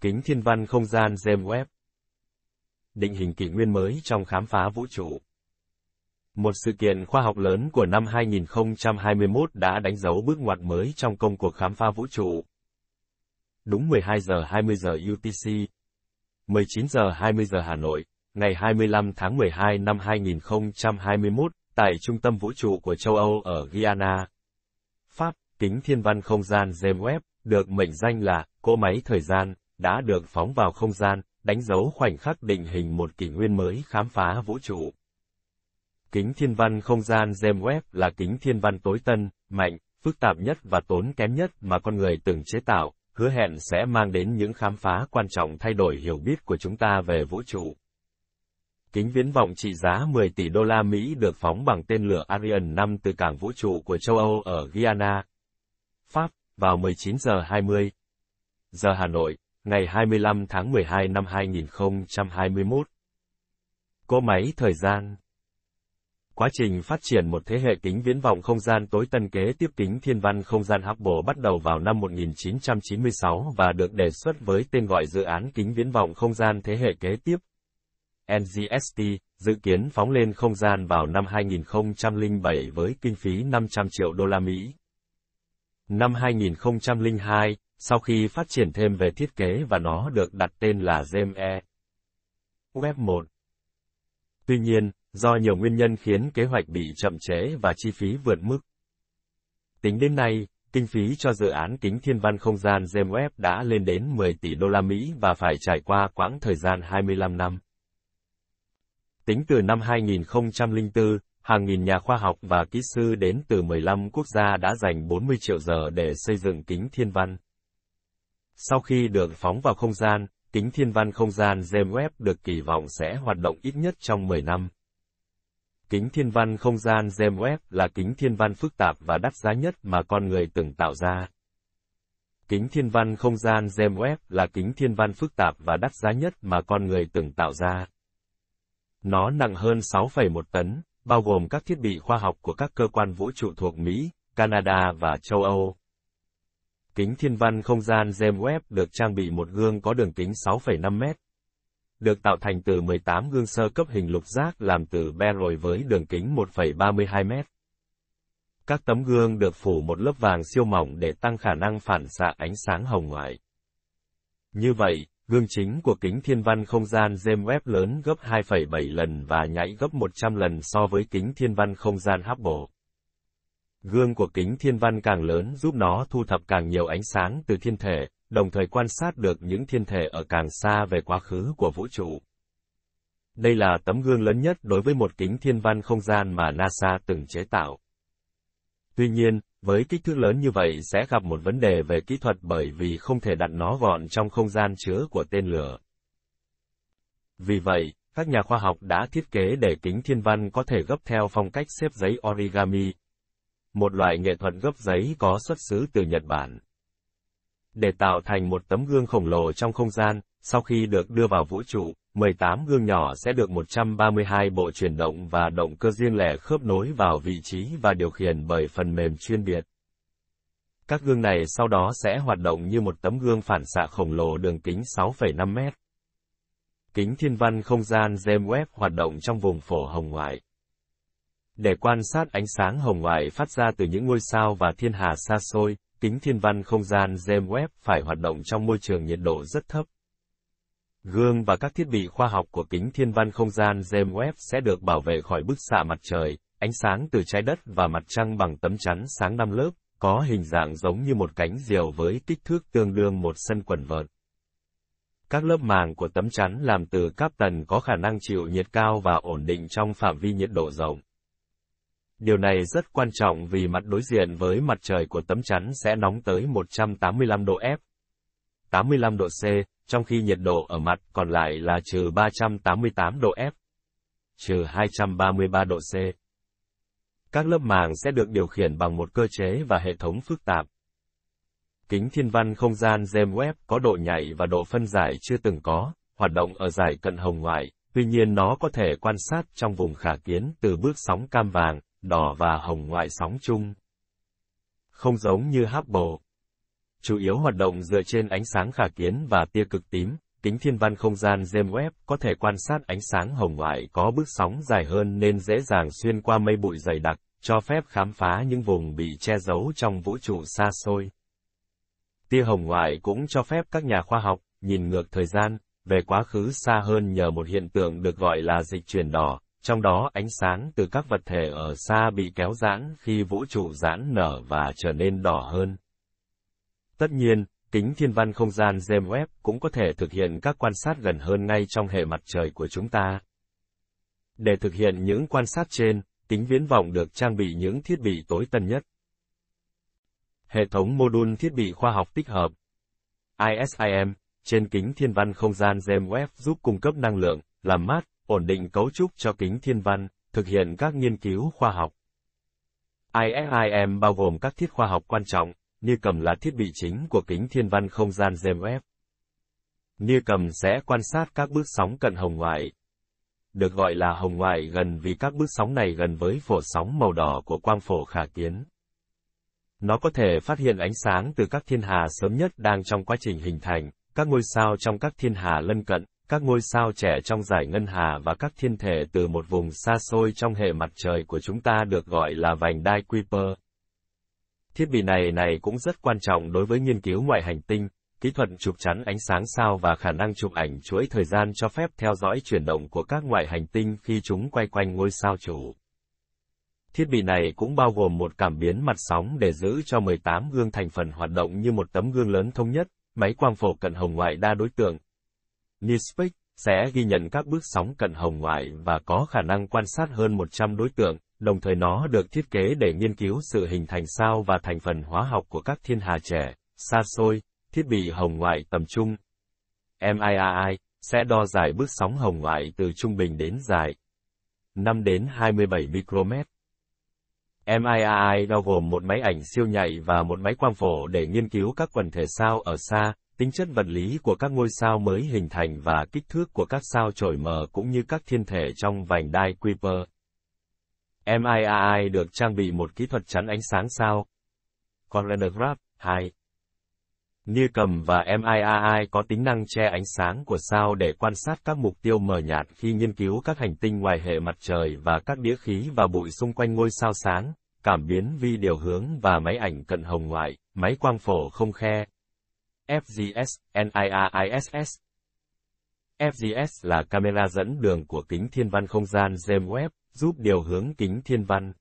Kính thiên văn không gian James Webb Định hình kỷ nguyên mới trong khám phá vũ trụ Một sự kiện khoa học lớn của năm 2021 đã đánh dấu bước ngoặt mới trong công cuộc khám phá vũ trụ. Đúng 12 giờ 20 giờ UTC, 19 giờ 20 giờ Hà Nội, ngày 25 tháng 12 năm 2021, tại Trung tâm Vũ trụ của châu Âu ở Guyana. Pháp, kính thiên văn không gian James Webb, được mệnh danh là cỗ máy thời gian, đã được phóng vào không gian, đánh dấu khoảnh khắc định hình một kỷ nguyên mới khám phá vũ trụ. Kính thiên văn không gian James Webb là kính thiên văn tối tân, mạnh, phức tạp nhất và tốn kém nhất mà con người từng chế tạo, hứa hẹn sẽ mang đến những khám phá quan trọng thay đổi hiểu biết của chúng ta về vũ trụ. Kính viễn vọng trị giá 10 tỷ đô la Mỹ được phóng bằng tên lửa Ariane 5 từ cảng vũ trụ của châu Âu ở Guyana, Pháp, vào 19 giờ 20 giờ Hà Nội, ngày 25 tháng 12 năm 2021. Cỗ máy thời gian Quá trình phát triển một thế hệ kính viễn vọng không gian tối tân kế tiếp kính thiên văn không gian Hubble bắt đầu vào năm 1996 và được đề xuất với tên gọi dự án kính viễn vọng không gian thế hệ kế tiếp. NGST, dự kiến phóng lên không gian vào năm 2007 với kinh phí 500 triệu đô la Mỹ. Năm 2002, sau khi phát triển thêm về thiết kế và nó được đặt tên là GEM-E. Web 1 Tuy nhiên, do nhiều nguyên nhân khiến kế hoạch bị chậm chế và chi phí vượt mức. Tính đến nay, kinh phí cho dự án kính thiên văn không gian James đã lên đến 10 tỷ đô la Mỹ và phải trải qua quãng thời gian 25 năm. Tính từ năm 2004, hàng nghìn nhà khoa học và kỹ sư đến từ 15 quốc gia đã dành 40 triệu giờ để xây dựng kính thiên văn. Sau khi được phóng vào không gian, kính thiên văn không gian James Webb được kỳ vọng sẽ hoạt động ít nhất trong 10 năm. Kính thiên văn không gian James Webb là kính thiên văn phức tạp và đắt giá nhất mà con người từng tạo ra. Kính thiên văn không gian James Webb là kính thiên văn phức tạp và đắt giá nhất mà con người từng tạo ra. Nó nặng hơn 6,1 tấn, bao gồm các thiết bị khoa học của các cơ quan vũ trụ thuộc Mỹ, Canada và châu Âu. Kính thiên văn không gian James Webb được trang bị một gương có đường kính 6,5 mét. Được tạo thành từ 18 gương sơ cấp hình lục giác làm từ beryllium với đường kính 1,32 mét. Các tấm gương được phủ một lớp vàng siêu mỏng để tăng khả năng phản xạ ánh sáng hồng ngoại. Như vậy, gương chính của kính thiên văn không gian James Webb lớn gấp 2,7 lần và nhảy gấp 100 lần so với kính thiên văn không gian Hubble. Gương của kính thiên văn càng lớn giúp nó thu thập càng nhiều ánh sáng từ thiên thể, đồng thời quan sát được những thiên thể ở càng xa về quá khứ của vũ trụ. Đây là tấm gương lớn nhất đối với một kính thiên văn không gian mà NASA từng chế tạo. Tuy nhiên, với kích thước lớn như vậy sẽ gặp một vấn đề về kỹ thuật bởi vì không thể đặt nó gọn trong không gian chứa của tên lửa. Vì vậy, các nhà khoa học đã thiết kế để kính thiên văn có thể gấp theo phong cách xếp giấy origami, một loại nghệ thuật gấp giấy có xuất xứ từ Nhật Bản. Để tạo thành một tấm gương khổng lồ trong không gian, sau khi được đưa vào vũ trụ, 18 gương nhỏ sẽ được 132 bộ chuyển động và động cơ riêng lẻ khớp nối vào vị trí và điều khiển bởi phần mềm chuyên biệt. Các gương này sau đó sẽ hoạt động như một tấm gương phản xạ khổng lồ đường kính 6,5 mét. Kính thiên văn không gian James Webb hoạt động trong vùng phổ hồng ngoại. Để quan sát ánh sáng hồng ngoại phát ra từ những ngôi sao và thiên hà xa xôi, kính thiên văn không gian James Webb phải hoạt động trong môi trường nhiệt độ rất thấp. Gương và các thiết bị khoa học của kính thiên văn không gian James Webb sẽ được bảo vệ khỏi bức xạ mặt trời, ánh sáng từ trái đất và mặt trăng bằng tấm chắn sáng năm lớp, có hình dạng giống như một cánh diều với kích thước tương đương một sân quần vợt. Các lớp màng của tấm chắn làm từ cáp tần có khả năng chịu nhiệt cao và ổn định trong phạm vi nhiệt độ rộng. Điều này rất quan trọng vì mặt đối diện với mặt trời của tấm chắn sẽ nóng tới 185 độ F. 85 độ C, trong khi nhiệt độ ở mặt còn lại là trừ 388 độ F. Trừ 233 độ C. Các lớp màng sẽ được điều khiển bằng một cơ chế và hệ thống phức tạp. Kính thiên văn không gian James Webb có độ nhạy và độ phân giải chưa từng có, hoạt động ở giải cận hồng ngoại, tuy nhiên nó có thể quan sát trong vùng khả kiến từ bước sóng cam vàng, đỏ và hồng ngoại sóng chung. Không giống như Hubble. chủ yếu hoạt động dựa trên ánh sáng khả kiến và tia cực tím. Kính thiên văn không gian James Webb có thể quan sát ánh sáng hồng ngoại có bước sóng dài hơn nên dễ dàng xuyên qua mây bụi dày đặc, cho phép khám phá những vùng bị che giấu trong vũ trụ xa xôi. Tia hồng ngoại cũng cho phép các nhà khoa học nhìn ngược thời gian, về quá khứ xa hơn nhờ một hiện tượng được gọi là dịch chuyển đỏ, trong đó ánh sáng từ các vật thể ở xa bị kéo giãn khi vũ trụ giãn nở và trở nên đỏ hơn. Tất nhiên, kính thiên văn không gian James Webb cũng có thể thực hiện các quan sát gần hơn ngay trong hệ mặt trời của chúng ta. Để thực hiện những quan sát trên, kính viễn vọng được trang bị những thiết bị tối tân nhất. Hệ thống mô đun thiết bị khoa học tích hợp ISIM trên kính thiên văn không gian James Webb giúp cung cấp năng lượng, làm mát, ổn định cấu trúc cho kính thiên văn, thực hiện các nghiên cứu khoa học. ISIM bao gồm các thiết khoa học quan trọng, như cầm là thiết bị chính của kính thiên văn không gian James Webb. Nia cầm sẽ quan sát các bước sóng cận hồng ngoại. Được gọi là hồng ngoại gần vì các bước sóng này gần với phổ sóng màu đỏ của quang phổ khả kiến. Nó có thể phát hiện ánh sáng từ các thiên hà sớm nhất đang trong quá trình hình thành, các ngôi sao trong các thiên hà lân cận, các ngôi sao trẻ trong giải ngân hà và các thiên thể từ một vùng xa xôi trong hệ mặt trời của chúng ta được gọi là vành đai Kuiper. Thiết bị này này cũng rất quan trọng đối với nghiên cứu ngoại hành tinh, kỹ thuật chụp chắn ánh sáng sao và khả năng chụp ảnh chuỗi thời gian cho phép theo dõi chuyển động của các ngoại hành tinh khi chúng quay quanh ngôi sao chủ. Thiết bị này cũng bao gồm một cảm biến mặt sóng để giữ cho 18 gương thành phần hoạt động như một tấm gương lớn thống nhất, máy quang phổ cận hồng ngoại đa đối tượng. NISPEC sẽ ghi nhận các bước sóng cận hồng ngoại và có khả năng quan sát hơn 100 đối tượng, đồng thời nó được thiết kế để nghiên cứu sự hình thành sao và thành phần hóa học của các thiên hà trẻ, xa xôi, thiết bị hồng ngoại tầm trung. MIRI sẽ đo dài bước sóng hồng ngoại từ trung bình đến dài 5 đến 27 micromet. MIRI bao gồm một máy ảnh siêu nhạy và một máy quang phổ để nghiên cứu các quần thể sao ở xa, tính chất vật lý của các ngôi sao mới hình thành và kích thước của các sao trổi mờ cũng như các thiên thể trong vành đai Kuiper. MIAI được trang bị một kỹ thuật chắn ánh sáng sao. Coronagraph 2 Nia cầm và MIAI có tính năng che ánh sáng của sao để quan sát các mục tiêu mờ nhạt khi nghiên cứu các hành tinh ngoài hệ mặt trời và các đĩa khí và bụi xung quanh ngôi sao sáng, cảm biến vi điều hướng và máy ảnh cận hồng ngoại, máy quang phổ không khe. FGS, NIRISS FGS là camera dẫn đường của kính thiên văn không gian James Webb, giúp điều hướng kính thiên văn.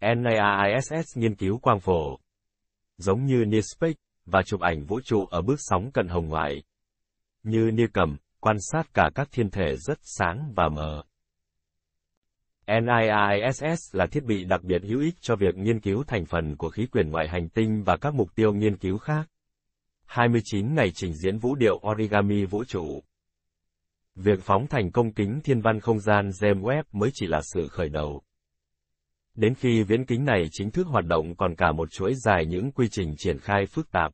NIRISS nghiên cứu quang phổ. Giống như NIRSPEC, và chụp ảnh vũ trụ ở bước sóng cận hồng ngoại. Như Nia cầm, quan sát cả các thiên thể rất sáng và mờ. NIISS là thiết bị đặc biệt hữu ích cho việc nghiên cứu thành phần của khí quyển ngoại hành tinh và các mục tiêu nghiên cứu khác. 29 ngày trình diễn vũ điệu origami vũ trụ. Việc phóng thành công kính thiên văn không gian James Webb mới chỉ là sự khởi đầu. Đến khi viễn kính này chính thức hoạt động còn cả một chuỗi dài những quy trình triển khai phức tạp.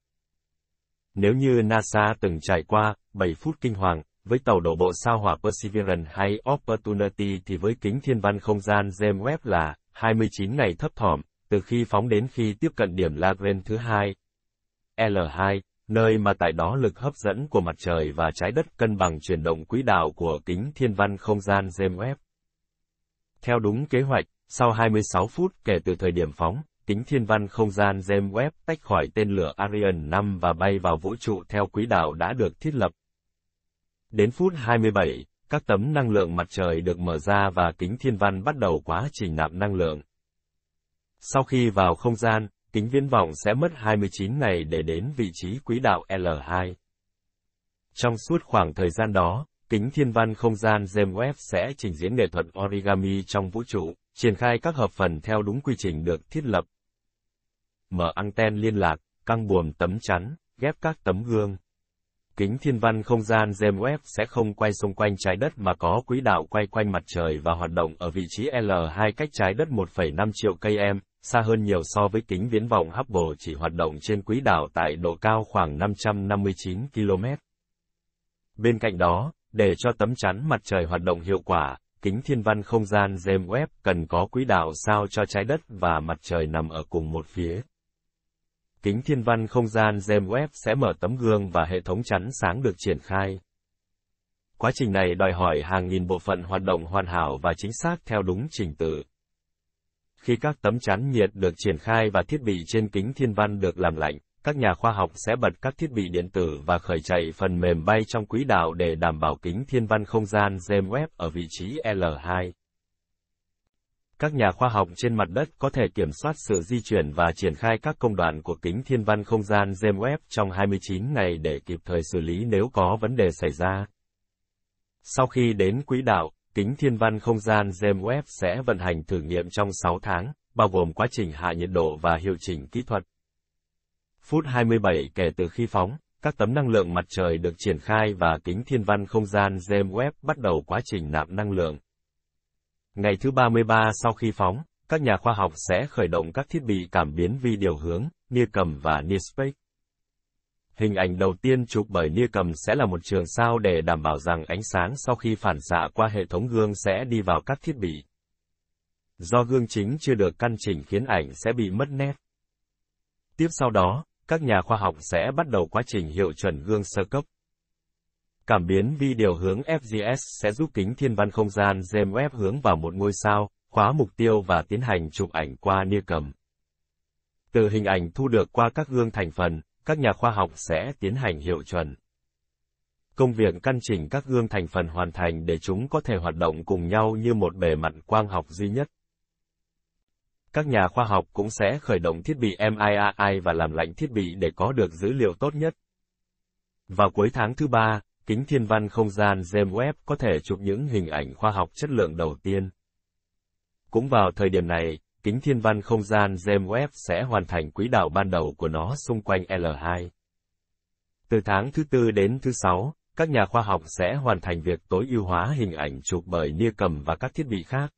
Nếu như NASA từng trải qua 7 phút kinh hoàng với tàu đổ bộ sao hỏa Perseverance hay Opportunity thì với kính thiên văn không gian James Webb là 29 ngày thấp thỏm, từ khi phóng đến khi tiếp cận điểm Lagrange thứ hai. L2, nơi mà tại đó lực hấp dẫn của mặt trời và trái đất cân bằng chuyển động quỹ đạo của kính thiên văn không gian James Webb. Theo đúng kế hoạch, sau 26 phút kể từ thời điểm phóng, kính thiên văn không gian James Webb tách khỏi tên lửa Ariane 5 và bay vào vũ trụ theo quỹ đạo đã được thiết lập. Đến phút 27, các tấm năng lượng mặt trời được mở ra và kính thiên văn bắt đầu quá trình nạp năng lượng. Sau khi vào không gian, kính viễn vọng sẽ mất 29 ngày để đến vị trí quỹ đạo L2. Trong suốt khoảng thời gian đó, kính thiên văn không gian James Webb sẽ trình diễn nghệ thuật origami trong vũ trụ, triển khai các hợp phần theo đúng quy trình được thiết lập. Mở anten liên lạc, căng buồm tấm chắn, ghép các tấm gương. Kính thiên văn không gian James Webb sẽ không quay xung quanh trái đất mà có quỹ đạo quay quanh mặt trời và hoạt động ở vị trí L2 cách trái đất 1,5 triệu km xa hơn nhiều so với kính viễn vọng Hubble chỉ hoạt động trên quỹ đạo tại độ cao khoảng 559 km. Bên cạnh đó, để cho tấm chắn mặt trời hoạt động hiệu quả, kính thiên văn không gian James Webb cần có quỹ đạo sao cho trái đất và mặt trời nằm ở cùng một phía. kính thiên văn không gian James Webb sẽ mở tấm gương và hệ thống chắn sáng được triển khai. Quá trình này đòi hỏi hàng nghìn bộ phận hoạt động hoàn hảo và chính xác theo đúng trình tự. Khi các tấm chắn nhiệt được triển khai và thiết bị trên kính thiên văn được làm lạnh, các nhà khoa học sẽ bật các thiết bị điện tử và khởi chạy phần mềm bay trong quỹ đạo để đảm bảo kính thiên văn không gian James Webb ở vị trí L2. Các nhà khoa học trên mặt đất có thể kiểm soát sự di chuyển và triển khai các công đoạn của kính thiên văn không gian James Webb trong 29 ngày để kịp thời xử lý nếu có vấn đề xảy ra. Sau khi đến quỹ đạo, kính thiên văn không gian James Webb sẽ vận hành thử nghiệm trong 6 tháng, bao gồm quá trình hạ nhiệt độ và hiệu chỉnh kỹ thuật. Phút 27 kể từ khi phóng, các tấm năng lượng mặt trời được triển khai và kính thiên văn không gian James Webb bắt đầu quá trình nạp năng lượng. Ngày thứ 33 sau khi phóng, các nhà khoa học sẽ khởi động các thiết bị cảm biến vi điều hướng, nia cầm và nia space. Hình ảnh đầu tiên chụp bởi nia cầm sẽ là một trường sao để đảm bảo rằng ánh sáng sau khi phản xạ qua hệ thống gương sẽ đi vào các thiết bị. Do gương chính chưa được căn chỉnh khiến ảnh sẽ bị mất nét. Tiếp sau đó, các nhà khoa học sẽ bắt đầu quá trình hiệu chuẩn gương sơ cấp. Cảm biến vi điều hướng FGS sẽ giúp kính thiên văn không gian James Webb hướng vào một ngôi sao, khóa mục tiêu và tiến hành chụp ảnh qua nia cầm. Từ hình ảnh thu được qua các gương thành phần, các nhà khoa học sẽ tiến hành hiệu chuẩn. Công việc căn chỉnh các gương thành phần hoàn thành để chúng có thể hoạt động cùng nhau như một bề mặt quang học duy nhất. Các nhà khoa học cũng sẽ khởi động thiết bị MIRI và làm lạnh thiết bị để có được dữ liệu tốt nhất. Vào cuối tháng thứ ba, kính thiên văn không gian James Webb có thể chụp những hình ảnh khoa học chất lượng đầu tiên. Cũng vào thời điểm này, kính thiên văn không gian James Webb sẽ hoàn thành quỹ đạo ban đầu của nó xung quanh L2. Từ tháng thứ tư đến thứ sáu, các nhà khoa học sẽ hoàn thành việc tối ưu hóa hình ảnh chụp bởi nia cầm và các thiết bị khác.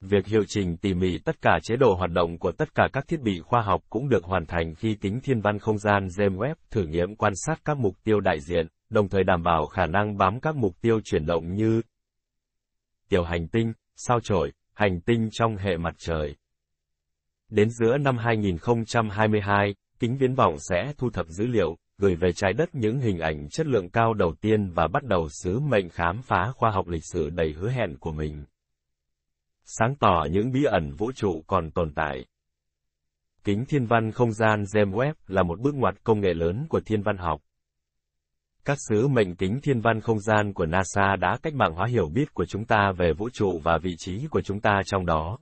Việc hiệu chỉnh tỉ mỉ tất cả chế độ hoạt động của tất cả các thiết bị khoa học cũng được hoàn thành khi kính thiên văn không gian James Webb thử nghiệm quan sát các mục tiêu đại diện, đồng thời đảm bảo khả năng bám các mục tiêu chuyển động như tiểu hành tinh, sao chổi, hành tinh trong hệ mặt trời. Đến giữa năm 2022, kính viễn vọng sẽ thu thập dữ liệu, gửi về trái đất những hình ảnh chất lượng cao đầu tiên và bắt đầu sứ mệnh khám phá khoa học lịch sử đầy hứa hẹn của mình. Sáng tỏ những bí ẩn vũ trụ còn tồn tại. Kính thiên văn không gian James Webb là một bước ngoặt công nghệ lớn của thiên văn học. Các sứ mệnh kính thiên văn không gian của NASA đã cách mạng hóa hiểu biết của chúng ta về vũ trụ và vị trí của chúng ta trong đó.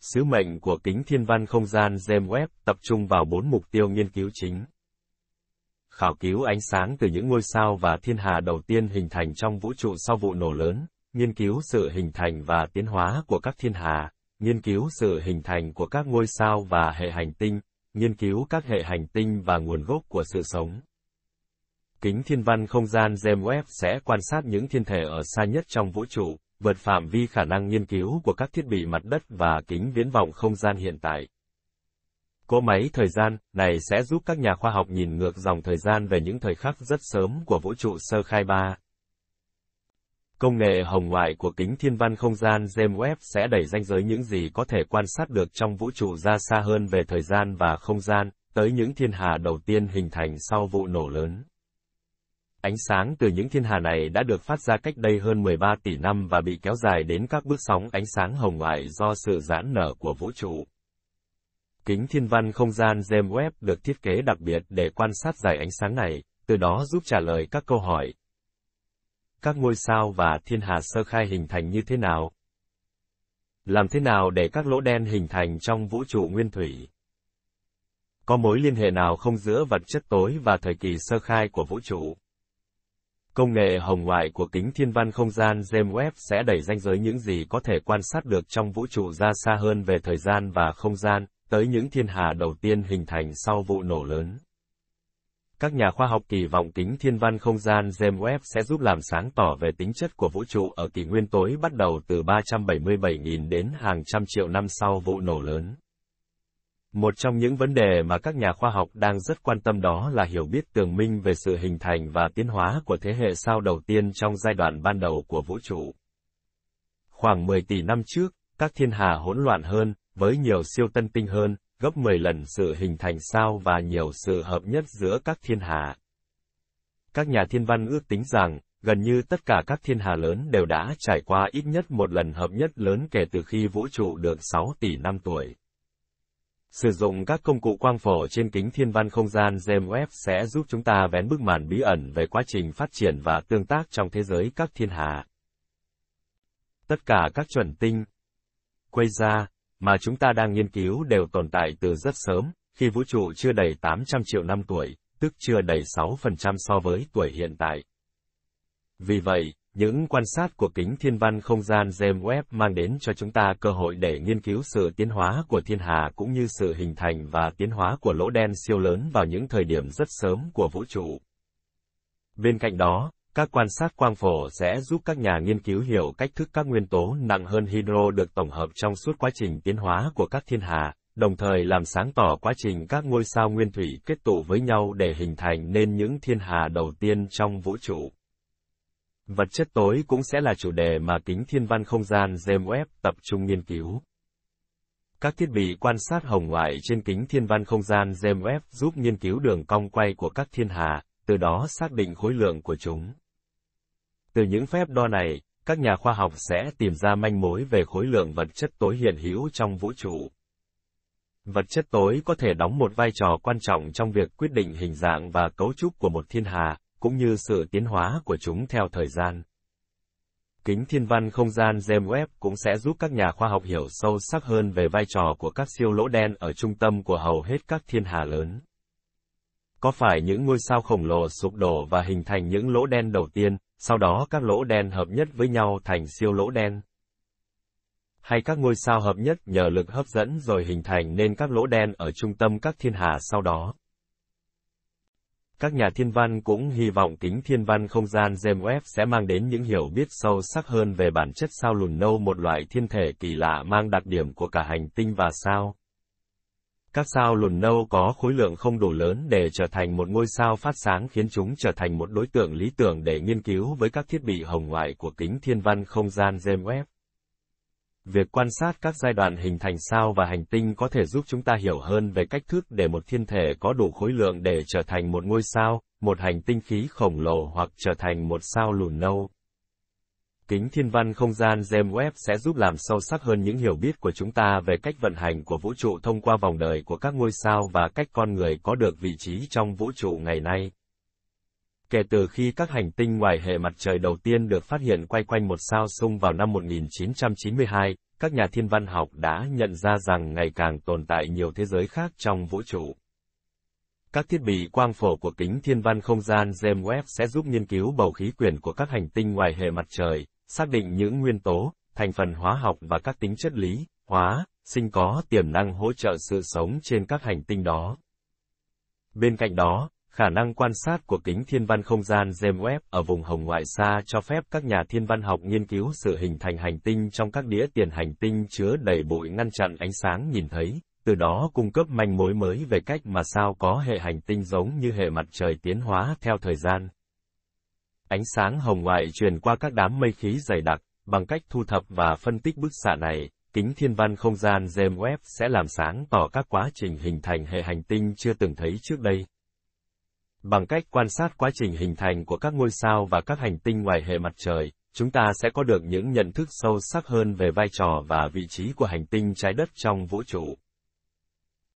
Sứ mệnh của kính thiên văn không gian James Webb tập trung vào bốn mục tiêu nghiên cứu chính. Khảo cứu ánh sáng từ những ngôi sao và thiên hà đầu tiên hình thành trong vũ trụ sau vụ nổ lớn, nghiên cứu sự hình thành và tiến hóa của các thiên hà, nghiên cứu sự hình thành của các ngôi sao và hệ hành tinh, nghiên cứu các hệ hành tinh và nguồn gốc của sự sống. Kính thiên văn không gian James Webb sẽ quan sát những thiên thể ở xa nhất trong vũ trụ, vượt phạm vi khả năng nghiên cứu của các thiết bị mặt đất và kính viễn vọng không gian hiện tại. Cỗ máy thời gian này sẽ giúp các nhà khoa học nhìn ngược dòng thời gian về những thời khắc rất sớm của vũ trụ sơ khai ba. Công nghệ hồng ngoại của kính thiên văn không gian James Webb sẽ đẩy ranh giới những gì có thể quan sát được trong vũ trụ ra xa hơn về thời gian và không gian, tới những thiên hà đầu tiên hình thành sau vụ nổ lớn. Ánh sáng từ những thiên hà này đã được phát ra cách đây hơn 13 tỷ năm và bị kéo dài đến các bước sóng ánh sáng hồng ngoại do sự giãn nở của vũ trụ. Kính thiên văn không gian James Webb được thiết kế đặc biệt để quan sát dài ánh sáng này, từ đó giúp trả lời các câu hỏi. Các ngôi sao và thiên hà sơ khai hình thành như thế nào? Làm thế nào để các lỗ đen hình thành trong vũ trụ nguyên thủy? Có mối liên hệ nào không giữa vật chất tối và thời kỳ sơ khai của vũ trụ? Công nghệ hồng ngoại của kính thiên văn không gian James Webb sẽ đẩy ranh giới những gì có thể quan sát được trong vũ trụ ra xa hơn về thời gian và không gian, tới những thiên hà đầu tiên hình thành sau vụ nổ lớn. Các nhà khoa học kỳ vọng kính thiên văn không gian James Webb sẽ giúp làm sáng tỏ về tính chất của vũ trụ ở kỷ nguyên tối bắt đầu từ 377.000 đến hàng trăm triệu năm sau vụ nổ lớn. Một trong những vấn đề mà các nhà khoa học đang rất quan tâm đó là hiểu biết tường minh về sự hình thành và tiến hóa của thế hệ sao đầu tiên trong giai đoạn ban đầu của vũ trụ. Khoảng 10 tỷ năm trước, các thiên hà hỗn loạn hơn, với nhiều siêu tân tinh hơn, gấp 10 lần sự hình thành sao và nhiều sự hợp nhất giữa các thiên hà. Các nhà thiên văn ước tính rằng, gần như tất cả các thiên hà lớn đều đã trải qua ít nhất một lần hợp nhất lớn kể từ khi vũ trụ được 6 tỷ năm tuổi. Sử dụng các công cụ quang phổ trên kính thiên văn không gian James Webb sẽ giúp chúng ta vén bức màn bí ẩn về quá trình phát triển và tương tác trong thế giới các thiên hà. Tất cả các chuẩn tinh, quay ra mà chúng ta đang nghiên cứu đều tồn tại từ rất sớm, khi vũ trụ chưa đầy 800 triệu năm tuổi, tức chưa đầy 6% so với tuổi hiện tại. Vì vậy, những quan sát của kính thiên văn không gian James Webb mang đến cho chúng ta cơ hội để nghiên cứu sự tiến hóa của thiên hà cũng như sự hình thành và tiến hóa của lỗ đen siêu lớn vào những thời điểm rất sớm của vũ trụ. Bên cạnh đó, các quan sát quang phổ sẽ giúp các nhà nghiên cứu hiểu cách thức các nguyên tố nặng hơn hydro được tổng hợp trong suốt quá trình tiến hóa của các thiên hà, đồng thời làm sáng tỏ quá trình các ngôi sao nguyên thủy kết tụ với nhau để hình thành nên những thiên hà đầu tiên trong vũ trụ. Vật chất tối cũng sẽ là chủ đề mà kính thiên văn không gian James Webb tập trung nghiên cứu. Các thiết bị quan sát hồng ngoại trên kính thiên văn không gian James Webb giúp nghiên cứu đường cong quay của các thiên hà, từ đó xác định khối lượng của chúng. Từ những phép đo này, các nhà khoa học sẽ tìm ra manh mối về khối lượng vật chất tối hiện hữu trong vũ trụ. Vật chất tối có thể đóng một vai trò quan trọng trong việc quyết định hình dạng và cấu trúc của một thiên hà, cũng như sự tiến hóa của chúng theo thời gian. Kính thiên văn không gian James Webb cũng sẽ giúp các nhà khoa học hiểu sâu sắc hơn về vai trò của các siêu lỗ đen ở trung tâm của hầu hết các thiên hà lớn. Có phải những ngôi sao khổng lồ sụp đổ và hình thành những lỗ đen đầu tiên, sau đó các lỗ đen hợp nhất với nhau thành siêu lỗ đen? Hay các ngôi sao hợp nhất nhờ lực hấp dẫn rồi hình thành nên các lỗ đen ở trung tâm các thiên hà sau đó? Các nhà thiên văn cũng hy vọng kính thiên văn không gian James Webb sẽ mang đến những hiểu biết sâu sắc hơn về bản chất sao lùn nâu, một loại thiên thể kỳ lạ mang đặc điểm của cả hành tinh và sao. Các sao lùn nâu có khối lượng không đủ lớn để trở thành một ngôi sao phát sáng khiến chúng trở thành một đối tượng lý tưởng để nghiên cứu với các thiết bị hồng ngoại của kính thiên văn không gian James Webb. Việc quan sát các giai đoạn hình thành sao và hành tinh có thể giúp chúng ta hiểu hơn về cách thức để một thiên thể có đủ khối lượng để trở thành một ngôi sao, một hành tinh khí khổng lồ hoặc trở thành một sao lùn nâu. Kính thiên văn không gian James Webb sẽ giúp làm sâu sắc hơn những hiểu biết của chúng ta về cách vận hành của vũ trụ thông qua vòng đời của các ngôi sao và cách con người có được vị trí trong vũ trụ ngày nay. Kể từ khi các hành tinh ngoài hệ mặt trời đầu tiên được phát hiện quay quanh một sao sung vào năm 1992, các nhà thiên văn học đã nhận ra rằng ngày càng tồn tại nhiều thế giới khác trong vũ trụ. Các thiết bị quang phổ của kính thiên văn không gian James Webb sẽ giúp nghiên cứu bầu khí quyển của các hành tinh ngoài hệ mặt trời, xác định những nguyên tố, thành phần hóa học và các tính chất lý, hóa, sinh có tiềm năng hỗ trợ sự sống trên các hành tinh đó. Bên cạnh đó, khả năng quan sát của kính thiên văn không gian James Webb ở vùng hồng ngoại xa cho phép các nhà thiên văn học nghiên cứu sự hình thành hành tinh trong các đĩa tiền hành tinh chứa đầy bụi ngăn chặn ánh sáng nhìn thấy, từ đó cung cấp manh mối mới về cách mà sao có hệ hành tinh giống như hệ mặt trời tiến hóa theo thời gian. Ánh sáng hồng ngoại truyền qua các đám mây khí dày đặc, bằng cách thu thập và phân tích bức xạ này, kính thiên văn không gian James Webb sẽ làm sáng tỏ các quá trình hình thành hệ hành tinh chưa từng thấy trước đây. Bằng cách quan sát quá trình hình thành của các ngôi sao và các hành tinh ngoài hệ mặt trời, chúng ta sẽ có được những nhận thức sâu sắc hơn về vai trò và vị trí của hành tinh trái đất trong vũ trụ.